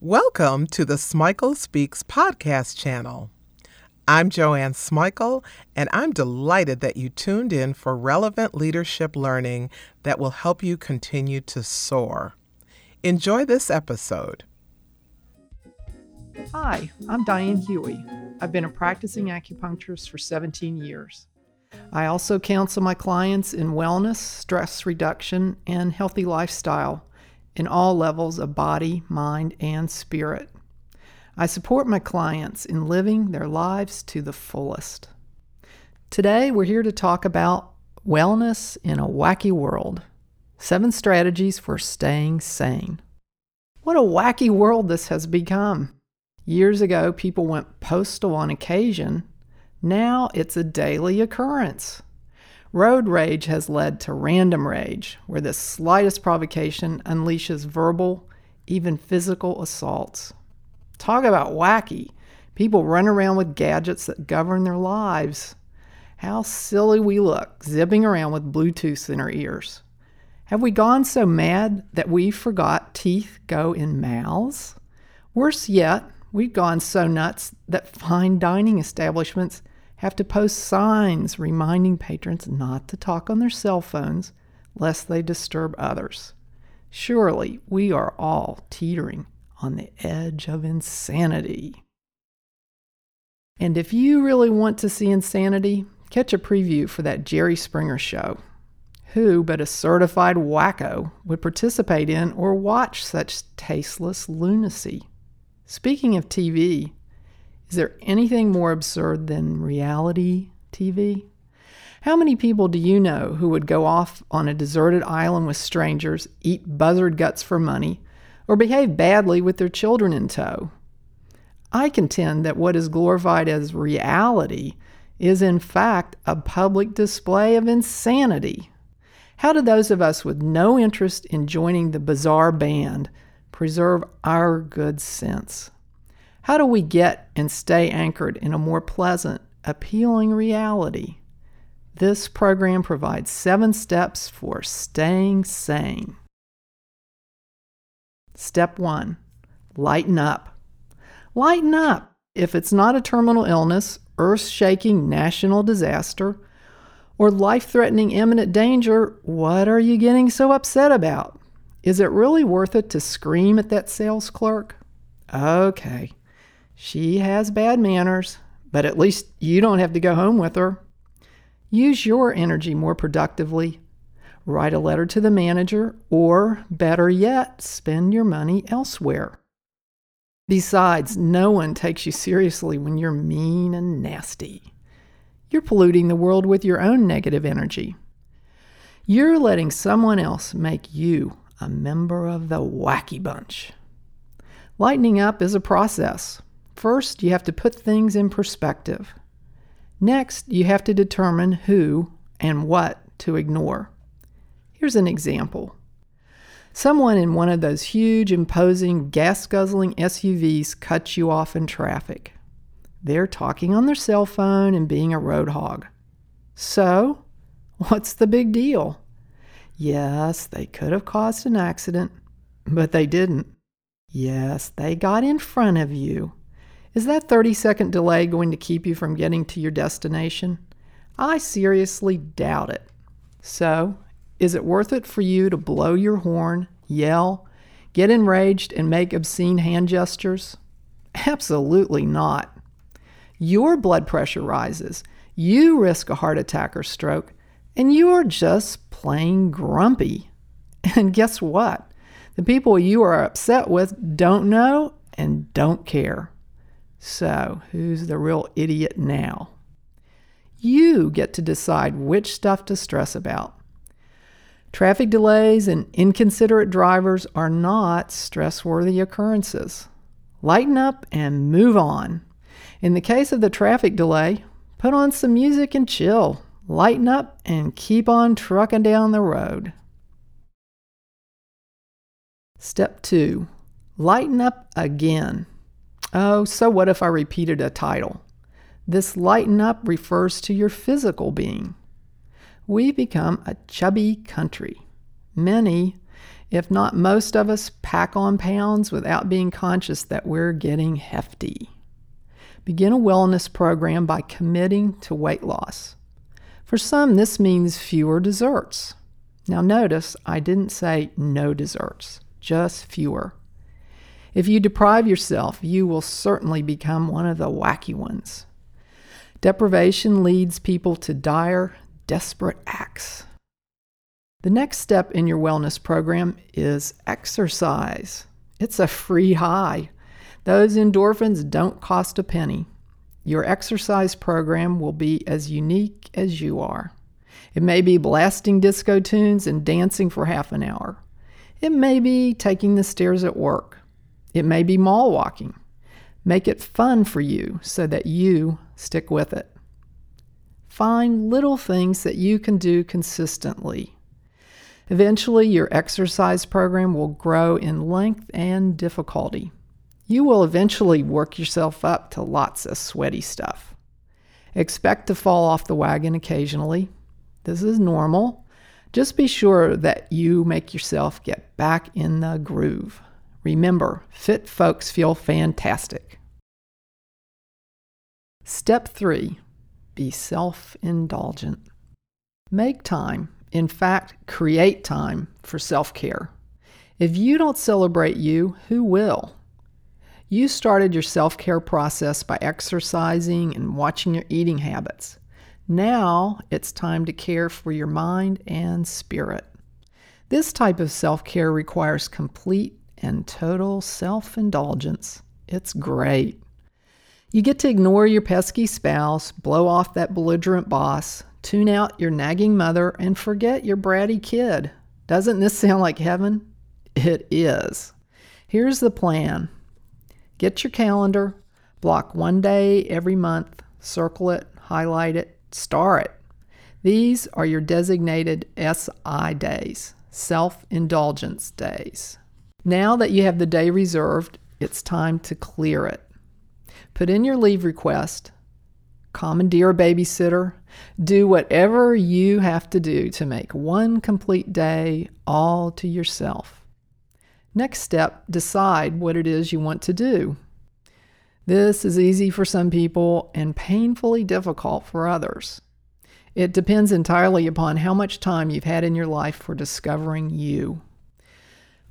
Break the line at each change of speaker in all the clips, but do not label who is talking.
Welcome to the Smikle Speaks podcast channel. I'm Joanne Smikle, and I'm delighted that you tuned in for relevant leadership learning that will help you continue to soar. Enjoy this episode.
Hi, I'm Diane Huey. I've been a practicing acupuncturist for 17 years. I also counsel my clients in wellness, stress reduction, and healthy lifestyle in all levels of body, mind, and spirit. I support my clients in living their lives to the fullest. Today, we're here to talk about wellness in a wacky world seven strategies for staying sane. What a wacky world this has become. Years ago, people went postal on occasion. Now it's a daily occurrence. Road rage has led to random rage, where the slightest provocation unleashes verbal, even physical assaults. Talk about wacky. People run around with gadgets that govern their lives. How silly we look, zipping around with Bluetooth in our ears. Have we gone so mad that we forgot teeth go in mouths? Worse yet, we've gone so nuts that fine dining establishments have to post signs reminding patrons not to talk on their cell phones lest they disturb others. Surely we are all teetering on the edge of insanity. And if you really want to see insanity, catch a preview for that Jerry Springer show. Who but a certified wacko would participate in or watch such tasteless lunacy? Speaking of TV, is there anything more absurd than reality TV? How many people do you know who would go off on a deserted island with strangers, eat buzzard guts for money, or behave badly with their children in tow? I contend that what is glorified as reality is in fact a public display of insanity. How do those of us with no interest in joining the bizarre band preserve our good sense? How do we get and stay anchored in a more pleasant, appealing reality? This program provides seven steps for staying sane. Step one lighten up. Lighten up. If it's not a terminal illness, earth shaking national disaster, or life threatening imminent danger, what are you getting so upset about? Is it really worth it to scream at that sales clerk? Okay, she has bad manners, but at least you don't have to go home with her. Use your energy more productively. Write a letter to the manager, or better yet, spend your money elsewhere. Besides, no one takes you seriously when you're mean and nasty. You're polluting the world with your own negative energy. You're letting someone else make you a member of the wacky bunch. Lightening up is a process. First, you have to put things in perspective. Next, you have to determine who and what to ignore. Here's an example. Someone in one of those huge, imposing, gas guzzling SUVs cuts you off in traffic. They're talking on their cell phone and being a road hog. So, what's the big deal? Yes, they could have caused an accident, but they didn't. Yes, they got in front of you, is that 30 second delay going to keep you from getting to your destination? I seriously doubt it. So, is it worth it for you to blow your horn, yell, get enraged, and make obscene hand gestures? Absolutely not. Your blood pressure rises, you risk a heart attack or stroke, and you are just plain grumpy. And guess what? The people you are upset with don't know and don't care. So, who's the real idiot now? You get to decide which stuff to stress about. Traffic delays and inconsiderate drivers are not stress worthy occurrences. Lighten up and move on. In the case of the traffic delay, put on some music and chill. Lighten up and keep on trucking down the road. Step 2 Lighten up again. Oh, so what if I repeated a title? This lighten up refers to your physical being. We become a chubby country. Many, If not, most of us pack on pounds without being conscious that we're getting hefty. Begin a wellness program by committing to weight loss. For some, this means fewer desserts. Now, notice I didn't say no desserts, just fewer. If you deprive yourself, you will certainly become one of the wacky ones. Deprivation leads people to dire, desperate acts. The next step in your wellness program is exercise. It's a free high. Those endorphins don't cost a penny. Your exercise program will be as unique as you are. It may be blasting disco tunes and dancing for half an hour. It may be taking the stairs at work. It may be mall walking. Make it fun for you so that you stick with it. Find little things that you can do consistently. Eventually, your exercise program will grow in length and difficulty. You will eventually work yourself up to lots of sweaty stuff. Expect to fall off the wagon occasionally. This is normal. Just be sure that you make yourself get back in the groove. Remember, fit folks feel fantastic. Step three be self indulgent. Make time, in fact, create time for self care. If you don't celebrate you, who will? You started your self care process by exercising and watching your eating habits. Now it's time to care for your mind and spirit. This type of self care requires complete and total self indulgence. It's great. You get to ignore your pesky spouse, blow off that belligerent boss, tune out your nagging mother, and forget your bratty kid. Doesn't this sound like heaven? It is. Here's the plan get your calendar, block one day every month, circle it, highlight it, star it. These are your designated SI days, self indulgence days. Now that you have the day reserved, it's time to clear it. Put in your leave request, commandeer a babysitter, do whatever you have to do to make one complete day all to yourself. Next step, decide what it is you want to do. This is easy for some people and painfully difficult for others. It depends entirely upon how much time you've had in your life for discovering you.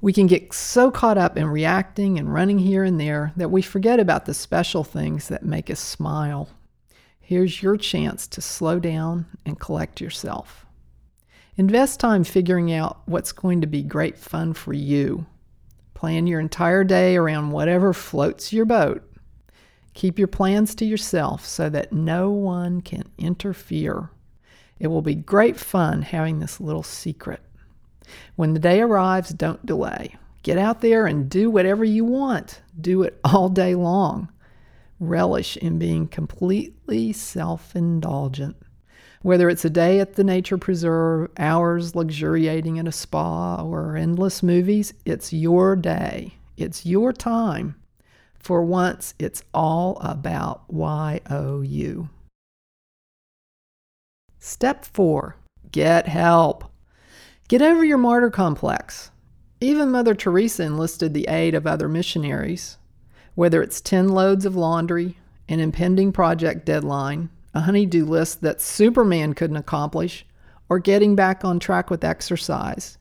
We can get so caught up in reacting and running here and there that we forget about the special things that make us smile. Here's your chance to slow down and collect yourself. Invest time figuring out what's going to be great fun for you. Plan your entire day around whatever floats your boat. Keep your plans to yourself so that no one can interfere. It will be great fun having this little secret. When the day arrives, don't delay. Get out there and do whatever you want. Do it all day long. Relish in being completely self indulgent. Whether it's a day at the nature preserve, hours luxuriating in a spa, or endless movies, it's your day. It's your time. For once, it's all about YOU. Step four get help. Get over your martyr complex. Even Mother Teresa enlisted the aid of other missionaries. Whether it's 10 loads of laundry, an impending project deadline, a honeydew list that Superman couldn't accomplish, or getting back on track with exercise,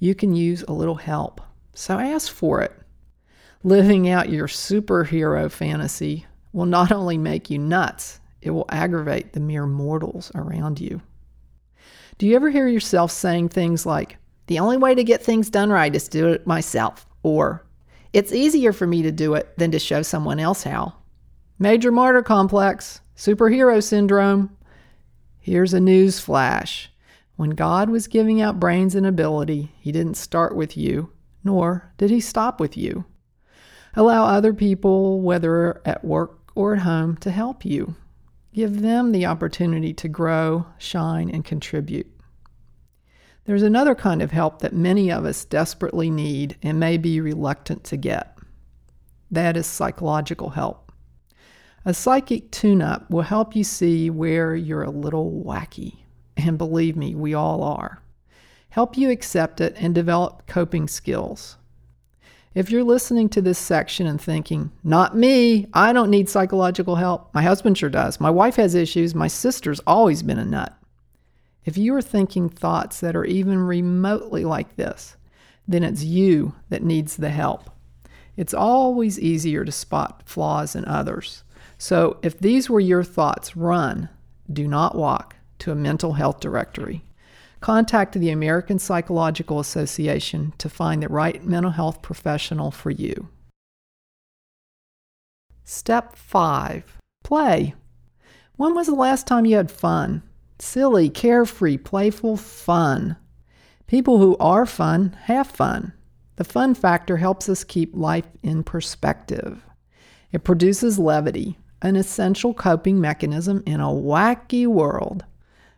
you can use a little help. So ask for it. Living out your superhero fantasy will not only make you nuts, it will aggravate the mere mortals around you. Do you ever hear yourself saying things like, the only way to get things done right is to do it myself, or it's easier for me to do it than to show someone else how? Major martyr complex, superhero syndrome. Here's a news flash. When God was giving out brains and ability, He didn't start with you, nor did He stop with you. Allow other people, whether at work or at home, to help you. Give them the opportunity to grow, shine, and contribute. There's another kind of help that many of us desperately need and may be reluctant to get. That is psychological help. A psychic tune up will help you see where you're a little wacky. And believe me, we all are. help you accept it, and develop coping skills. If you're listening to this section and thinking, not me, I don't need psychological help, my husband sure does, my wife has issues, my sister's always been a nut. If you are thinking thoughts that are even remotely like this, then it's you that needs the help. It's always easier to spot flaws in others. So if these were your thoughts, run, do not walk to a mental health directory. Contact the American Psychological Association to find the right mental health professional for you. Step 5 Play. When was the last time you had fun? Silly, carefree, playful fun. People who are fun have fun. The fun factor helps us keep life in perspective. It produces levity, an essential coping mechanism in a wacky world.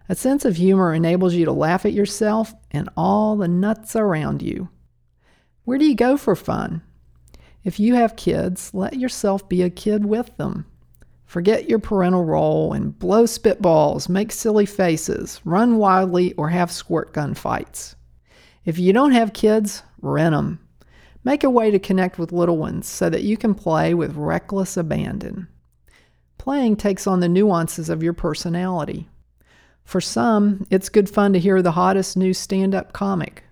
A sense of humor enables you to laugh at yourself and all the nuts around you. Where do you go for fun? If you have kids, let yourself be a kid with them. Forget your parental role and blow spitballs, make silly faces, run wildly, or have squirt gun fights. If you don't have kids, rent them. Make a way to connect with little ones so that you can play with reckless abandon. Playing takes on the nuances of your personality. For some, it's good fun to hear the hottest new stand up comic.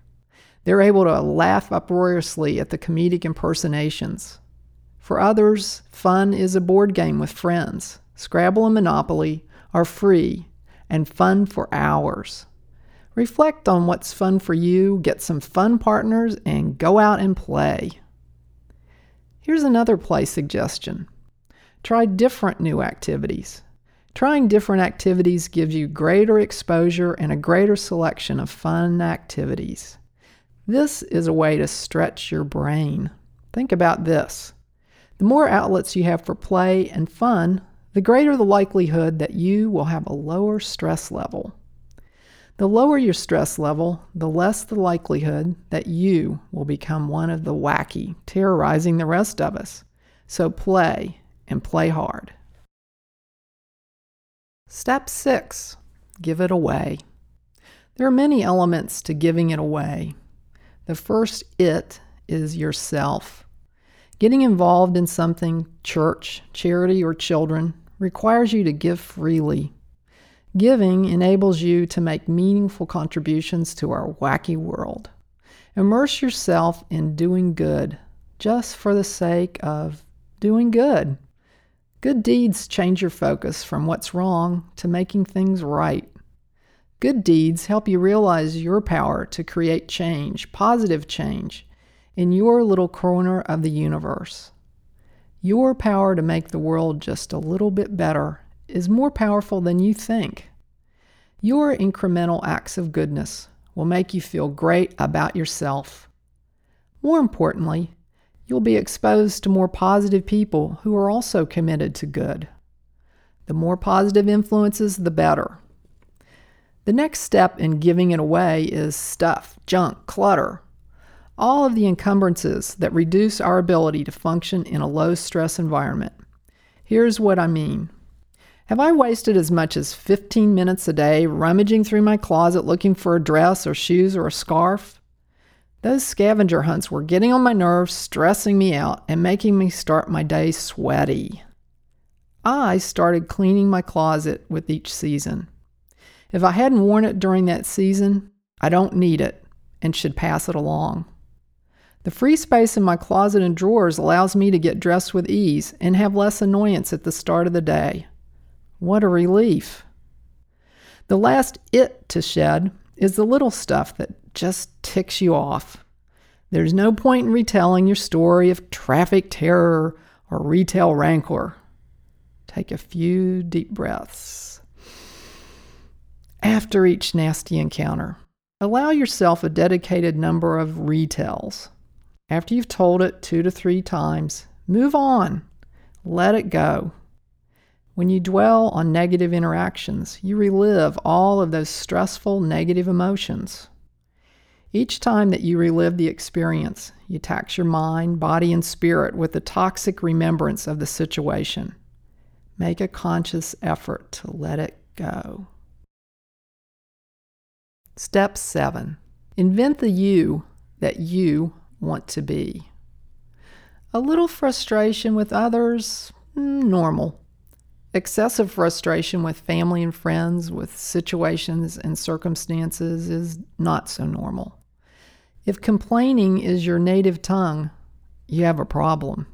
They're able to laugh uproariously at the comedic impersonations. For others, fun is a board game with friends. Scrabble and Monopoly are free and fun for hours. Reflect on what's fun for you, get some fun partners, and go out and play. Here's another play suggestion try different new activities. Trying different activities gives you greater exposure and a greater selection of fun activities. This is a way to stretch your brain. Think about this. The more outlets you have for play and fun, the greater the likelihood that you will have a lower stress level. The lower your stress level, the less the likelihood that you will become one of the wacky, terrorizing the rest of us. So play and play hard. Step 6 Give it away. There are many elements to giving it away. The first it is yourself. Getting involved in something, church, charity, or children, requires you to give freely. Giving enables you to make meaningful contributions to our wacky world. Immerse yourself in doing good just for the sake of doing good. Good deeds change your focus from what's wrong to making things right. Good deeds help you realize your power to create change, positive change, in your little corner of the universe. Your power to make the world just a little bit better is more powerful than you think. Your incremental acts of goodness will make you feel great about yourself. More importantly, you'll be exposed to more positive people who are also committed to good. The more positive influences, the better. The next step in giving it away is stuff, junk, clutter, all of the encumbrances that reduce our ability to function in a low stress environment. Here's what I mean. Have I wasted as much as 15 minutes a day rummaging through my closet looking for a dress or shoes or a scarf? Those scavenger hunts were getting on my nerves, stressing me out, and making me start my day sweaty. I started cleaning my closet with each season. If I hadn't worn it during that season, I don't need it and should pass it along. The free space in my closet and drawers allows me to get dressed with ease and have less annoyance at the start of the day. What a relief! The last it to shed is the little stuff that just ticks you off. There's no point in retelling your story of traffic terror or retail rancor. Take a few deep breaths. After each nasty encounter, allow yourself a dedicated number of retells. After you've told it two to three times, move on. Let it go. When you dwell on negative interactions, you relive all of those stressful negative emotions. Each time that you relive the experience, you tax your mind, body, and spirit with the toxic remembrance of the situation. Make a conscious effort to let it go. Step 7 Invent the you that you want to be. A little frustration with others, mm, normal. Excessive frustration with family and friends, with situations and circumstances, is not so normal. If complaining is your native tongue, you have a problem.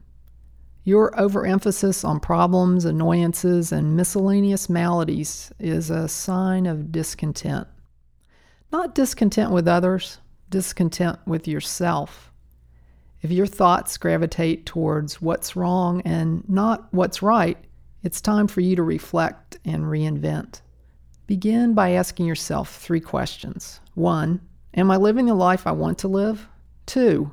Your overemphasis on problems, annoyances, and miscellaneous maladies is a sign of discontent. Not discontent with others, discontent with yourself. If your thoughts gravitate towards what's wrong and not what's right, it's time for you to reflect and reinvent. Begin by asking yourself three questions. One, am I living the life I want to live? Two,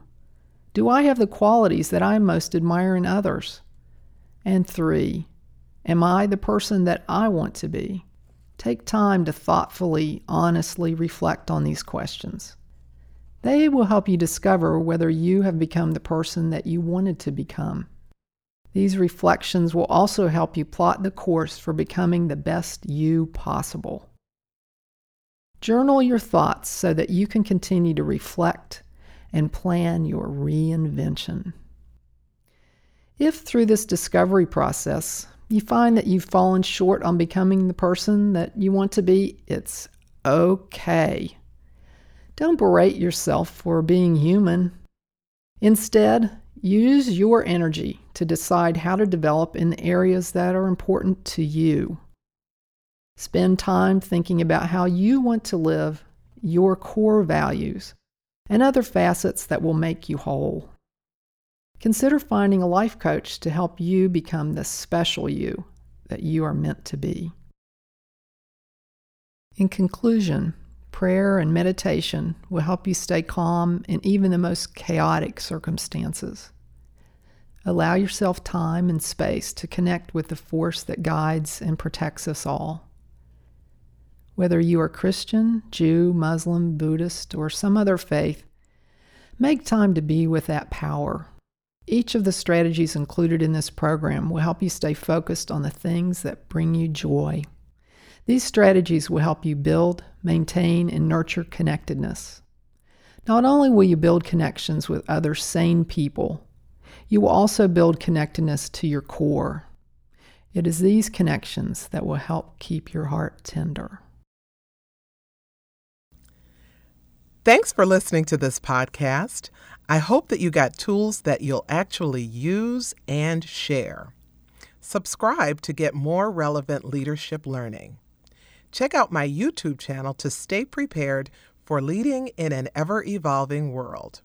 do I have the qualities that I most admire in others? And three, am I the person that I want to be? Take time to thoughtfully, honestly reflect on these questions. They will help you discover whether you have become the person that you wanted to become. These reflections will also help you plot the course for becoming the best you possible. Journal your thoughts so that you can continue to reflect and plan your reinvention. If through this discovery process you find that you've fallen short on becoming the person that you want to be, it's okay. Don't berate yourself for being human. Instead, Use your energy to decide how to develop in the areas that are important to you. Spend time thinking about how you want to live, your core values, and other facets that will make you whole. Consider finding a life coach to help you become the special you that you are meant to be. In conclusion, prayer and meditation will help you stay calm in even the most chaotic circumstances. Allow yourself time and space to connect with the force that guides and protects us all. Whether you are Christian, Jew, Muslim, Buddhist, or some other faith, make time to be with that power. Each of the strategies included in this program will help you stay focused on the things that bring you joy. These strategies will help you build, maintain, and nurture connectedness. Not only will you build connections with other sane people, you will also build connectedness to your core. It is these connections that will help keep your heart tender.
Thanks for listening to this podcast. I hope that you got tools that you'll actually use and share. Subscribe to get more relevant leadership learning. Check out my YouTube channel to stay prepared for leading in an ever evolving world.